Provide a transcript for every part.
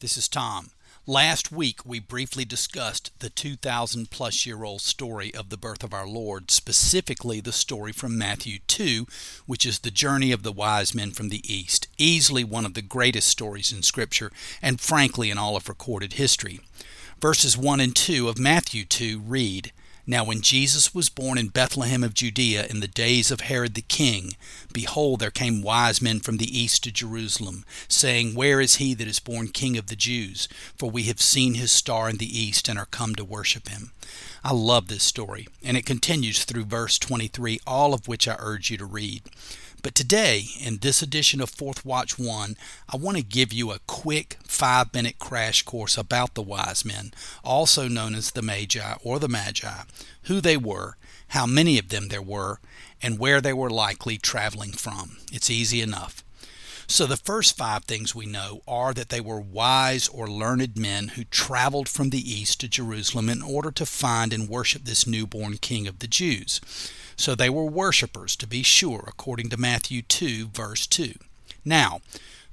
This is Tom. Last week we briefly discussed the 2,000 plus year old story of the birth of our Lord, specifically the story from Matthew 2, which is the journey of the wise men from the East. Easily one of the greatest stories in Scripture, and frankly in all of recorded history. Verses 1 and 2 of Matthew 2 read, now, when Jesus was born in Bethlehem of Judea in the days of Herod the king, behold, there came wise men from the east to Jerusalem, saying, Where is he that is born King of the Jews? For we have seen his star in the east and are come to worship him. I love this story, and it continues through verse 23, all of which I urge you to read. But today, in this edition of Fourth Watch 1, I want to give you a quick five minute crash course about the wise men, also known as the Magi or the Magi, who they were, how many of them there were, and where they were likely traveling from. It's easy enough. So, the first five things we know are that they were wise or learned men who traveled from the east to Jerusalem in order to find and worship this newborn king of the Jews. So they were worshippers, to be sure, according to Matthew 2, verse 2. Now,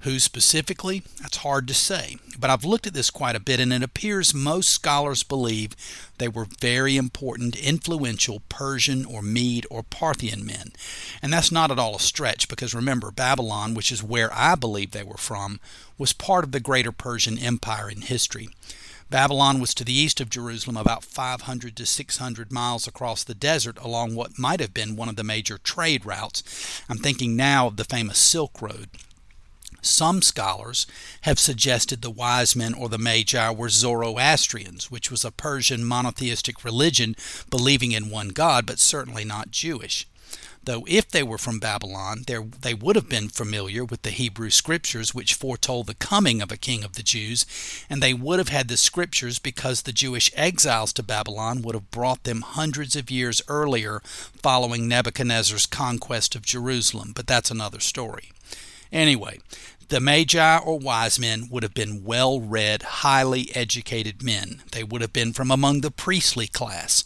who specifically? That's hard to say, but I've looked at this quite a bit, and it appears most scholars believe they were very important, influential Persian or Mede or Parthian men. And that's not at all a stretch, because remember, Babylon, which is where I believe they were from, was part of the greater Persian Empire in history. Babylon was to the east of Jerusalem about 500 to 600 miles across the desert along what might have been one of the major trade routes. I'm thinking now of the famous Silk Road. Some scholars have suggested the wise men or the magi were Zoroastrians, which was a Persian monotheistic religion believing in one God, but certainly not Jewish though if they were from Babylon, they would have been familiar with the Hebrew scriptures which foretold the coming of a king of the Jews, and they would have had the scriptures because the Jewish exiles to Babylon would have brought them hundreds of years earlier following Nebuchadnezzar's conquest of Jerusalem, but that's another story. Anyway, the Magi or wise men would have been well read, highly educated men. They would have been from among the priestly class.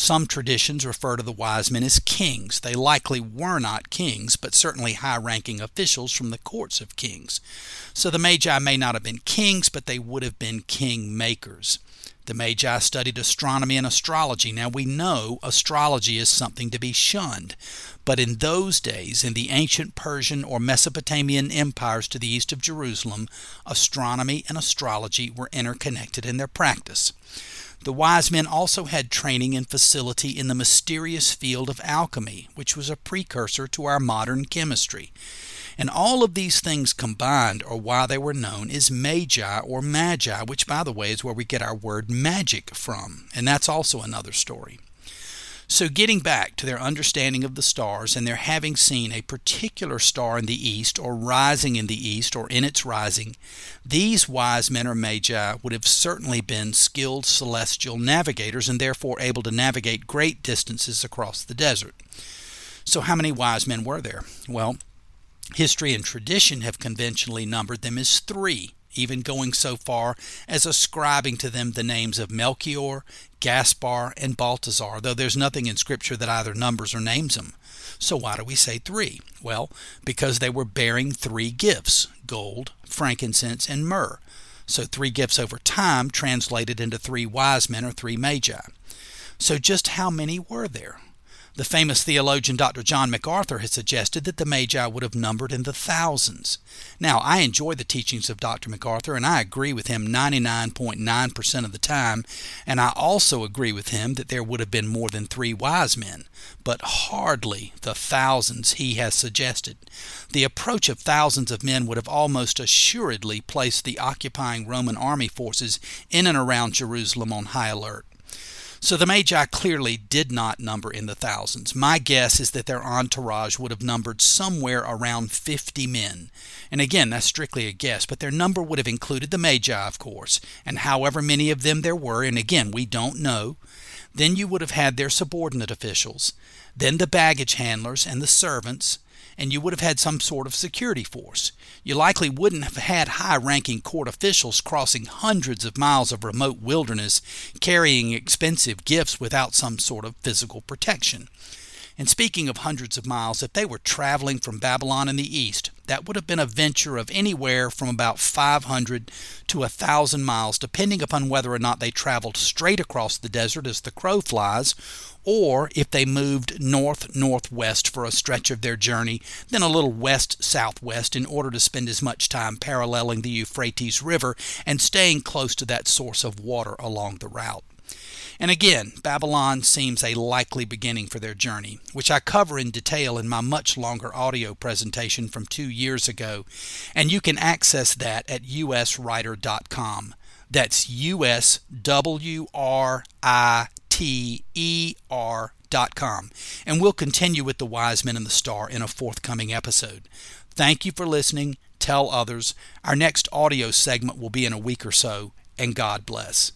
Some traditions refer to the wise men as kings. They likely were not kings, but certainly high ranking officials from the courts of kings. So the Magi may not have been kings, but they would have been king makers. The Magi studied astronomy and astrology. Now we know astrology is something to be shunned, but in those days, in the ancient Persian or Mesopotamian empires to the east of Jerusalem, astronomy and astrology were interconnected in their practice. The wise men also had training and facility in the mysterious field of alchemy, which was a precursor to our modern chemistry. And all of these things combined are why they were known as magi or magi, which, by the way, is where we get our word magic from. And that's also another story. So, getting back to their understanding of the stars and their having seen a particular star in the east or rising in the east or in its rising, these wise men or magi would have certainly been skilled celestial navigators and therefore able to navigate great distances across the desert. So, how many wise men were there? Well, history and tradition have conventionally numbered them as three even going so far as ascribing to them the names of Melchior, Gaspar, and Balthazar, though there's nothing in Scripture that either numbers or names them. So why do we say three? Well, because they were bearing three gifts gold, frankincense, and myrrh. So three gifts over time translated into three wise men or three magi. So just how many were there? The famous theologian Dr. John MacArthur has suggested that the Magi would have numbered in the thousands. Now, I enjoy the teachings of Dr. MacArthur, and I agree with him 99.9% of the time, and I also agree with him that there would have been more than three wise men, but hardly the thousands he has suggested. The approach of thousands of men would have almost assuredly placed the occupying Roman army forces in and around Jerusalem on high alert. So the Magi clearly did not number in the thousands. My guess is that their entourage would have numbered somewhere around 50 men. And again, that's strictly a guess, but their number would have included the Magi, of course, and however many of them there were, and again, we don't know. Then you would have had their subordinate officials, then the baggage handlers and the servants, and you would have had some sort of security force. You likely wouldn't have had high ranking court officials crossing hundreds of miles of remote wilderness carrying expensive gifts without some sort of physical protection. And speaking of hundreds of miles, if they were traveling from Babylon in the east, that would have been a venture of anywhere from about 500 to 1,000 miles, depending upon whether or not they traveled straight across the desert as the crow flies, or if they moved north northwest for a stretch of their journey, then a little west southwest in order to spend as much time paralleling the Euphrates River and staying close to that source of water along the route. And again, Babylon seems a likely beginning for their journey, which I cover in detail in my much longer audio presentation from two years ago, and you can access that at uswriter.com. That's U S W R I T E R dot com. And we'll continue with the wise men and the star in a forthcoming episode. Thank you for listening. Tell others. Our next audio segment will be in a week or so, and God bless.